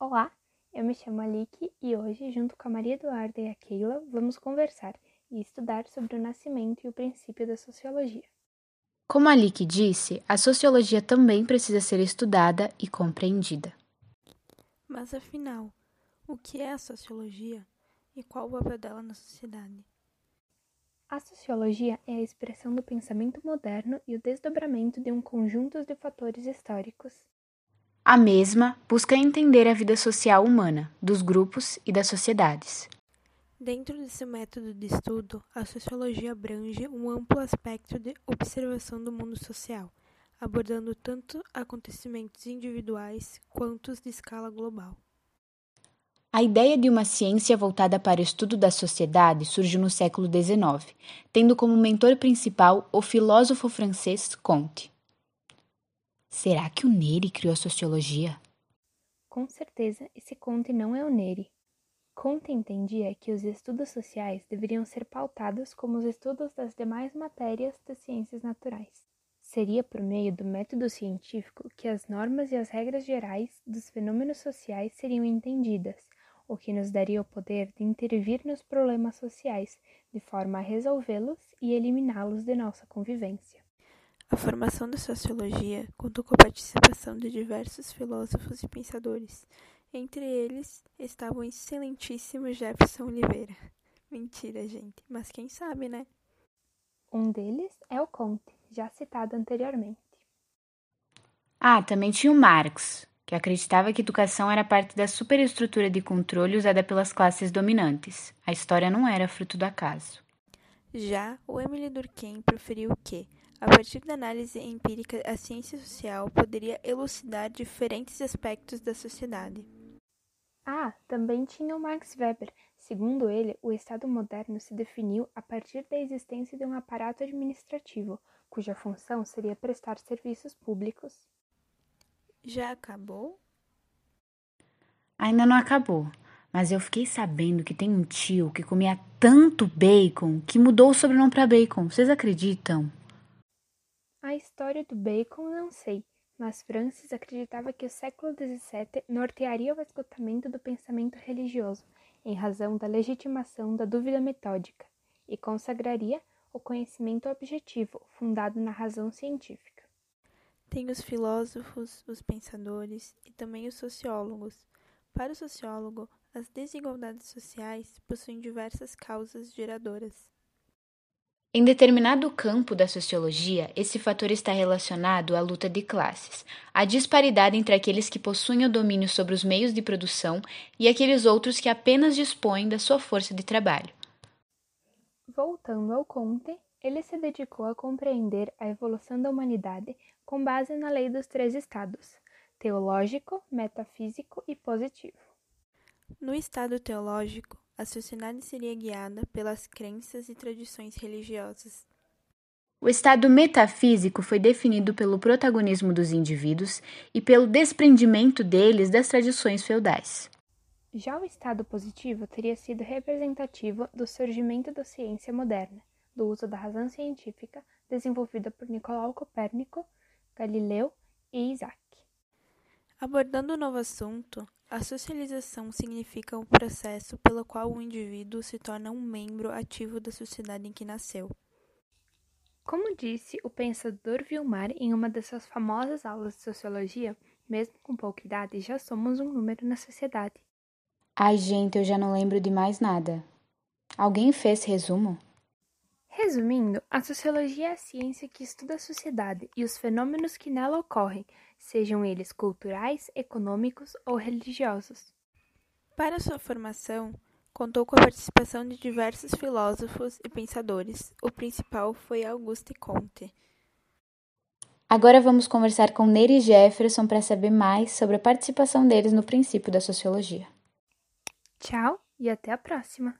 Olá, eu me chamo Aliki e hoje, junto com a Maria Eduarda e a Keila, vamos conversar e estudar sobre o nascimento e o princípio da sociologia. Como a Aliki disse, a sociologia também precisa ser estudada e compreendida. Mas afinal, o que é a sociologia e qual o papel dela na sociedade? A sociologia é a expressão do pensamento moderno e o desdobramento de um conjunto de fatores históricos. A mesma busca entender a vida social humana, dos grupos e das sociedades. Dentro desse método de estudo, a sociologia abrange um amplo aspecto de observação do mundo social, abordando tanto acontecimentos individuais quanto os de escala global. A ideia de uma ciência voltada para o estudo da sociedade surgiu no século XIX, tendo como mentor principal o filósofo francês Comte. Será que o Neri criou a sociologia? Com certeza, esse Comte não é o Neri. Comte entendia que os estudos sociais deveriam ser pautados como os estudos das demais matérias das ciências naturais. Seria por meio do método científico que as normas e as regras gerais dos fenômenos sociais seriam entendidas, o que nos daria o poder de intervir nos problemas sociais, de forma a resolvê-los e eliminá-los de nossa convivência. A formação da sociologia contou com a participação de diversos filósofos e pensadores. Entre eles estava o excelentíssimo Jefferson Oliveira. Mentira, gente, mas quem sabe, né? Um deles é o Comte, já citado anteriormente. Ah, também tinha o Marx, que acreditava que educação era parte da superestrutura de controle usada pelas classes dominantes. A história não era fruto do acaso. Já o Emile Durkheim preferiu que a partir da análise empírica, a ciência social poderia elucidar diferentes aspectos da sociedade. Ah, também tinha o Max Weber. Segundo ele, o Estado moderno se definiu a partir da existência de um aparato administrativo, cuja função seria prestar serviços públicos. Já acabou? Ainda não acabou, mas eu fiquei sabendo que tem um tio que comia tanto bacon que mudou o sobrenome para bacon. Vocês acreditam? A história do bacon não sei, mas Francis acreditava que o século XVII nortearia o esgotamento do pensamento religioso, em razão da legitimação da dúvida metódica, e consagraria o conhecimento objetivo, fundado na razão científica. Tem os filósofos, os pensadores e também os sociólogos. Para o sociólogo, as desigualdades sociais possuem diversas causas geradoras. Em determinado campo da sociologia, esse fator está relacionado à luta de classes, à disparidade entre aqueles que possuem o domínio sobre os meios de produção e aqueles outros que apenas dispõem da sua força de trabalho. Voltando ao Comte, ele se dedicou a compreender a evolução da humanidade com base na lei dos três estados: teológico, metafísico e positivo. No estado teológico, a sociedade seria guiada pelas crenças e tradições religiosas. O estado metafísico foi definido pelo protagonismo dos indivíduos e pelo desprendimento deles das tradições feudais. Já o estado positivo teria sido representativo do surgimento da ciência moderna, do uso da razão científica desenvolvida por Nicolau Copérnico, Galileu e Isaac. Abordando o um novo assunto, a socialização significa o processo pelo qual o indivíduo se torna um membro ativo da sociedade em que nasceu. Como disse o pensador Vilmar em uma de suas famosas aulas de sociologia, mesmo com pouca idade, já somos um número na sociedade. Ai, gente, eu já não lembro de mais nada. Alguém fez resumo? Resumindo, a sociologia é a ciência que estuda a sociedade e os fenômenos que nela ocorrem, sejam eles culturais, econômicos ou religiosos. Para sua formação, contou com a participação de diversos filósofos e pensadores. O principal foi Auguste Comte. Agora vamos conversar com Neri Jefferson para saber mais sobre a participação deles no princípio da sociologia. Tchau e até a próxima!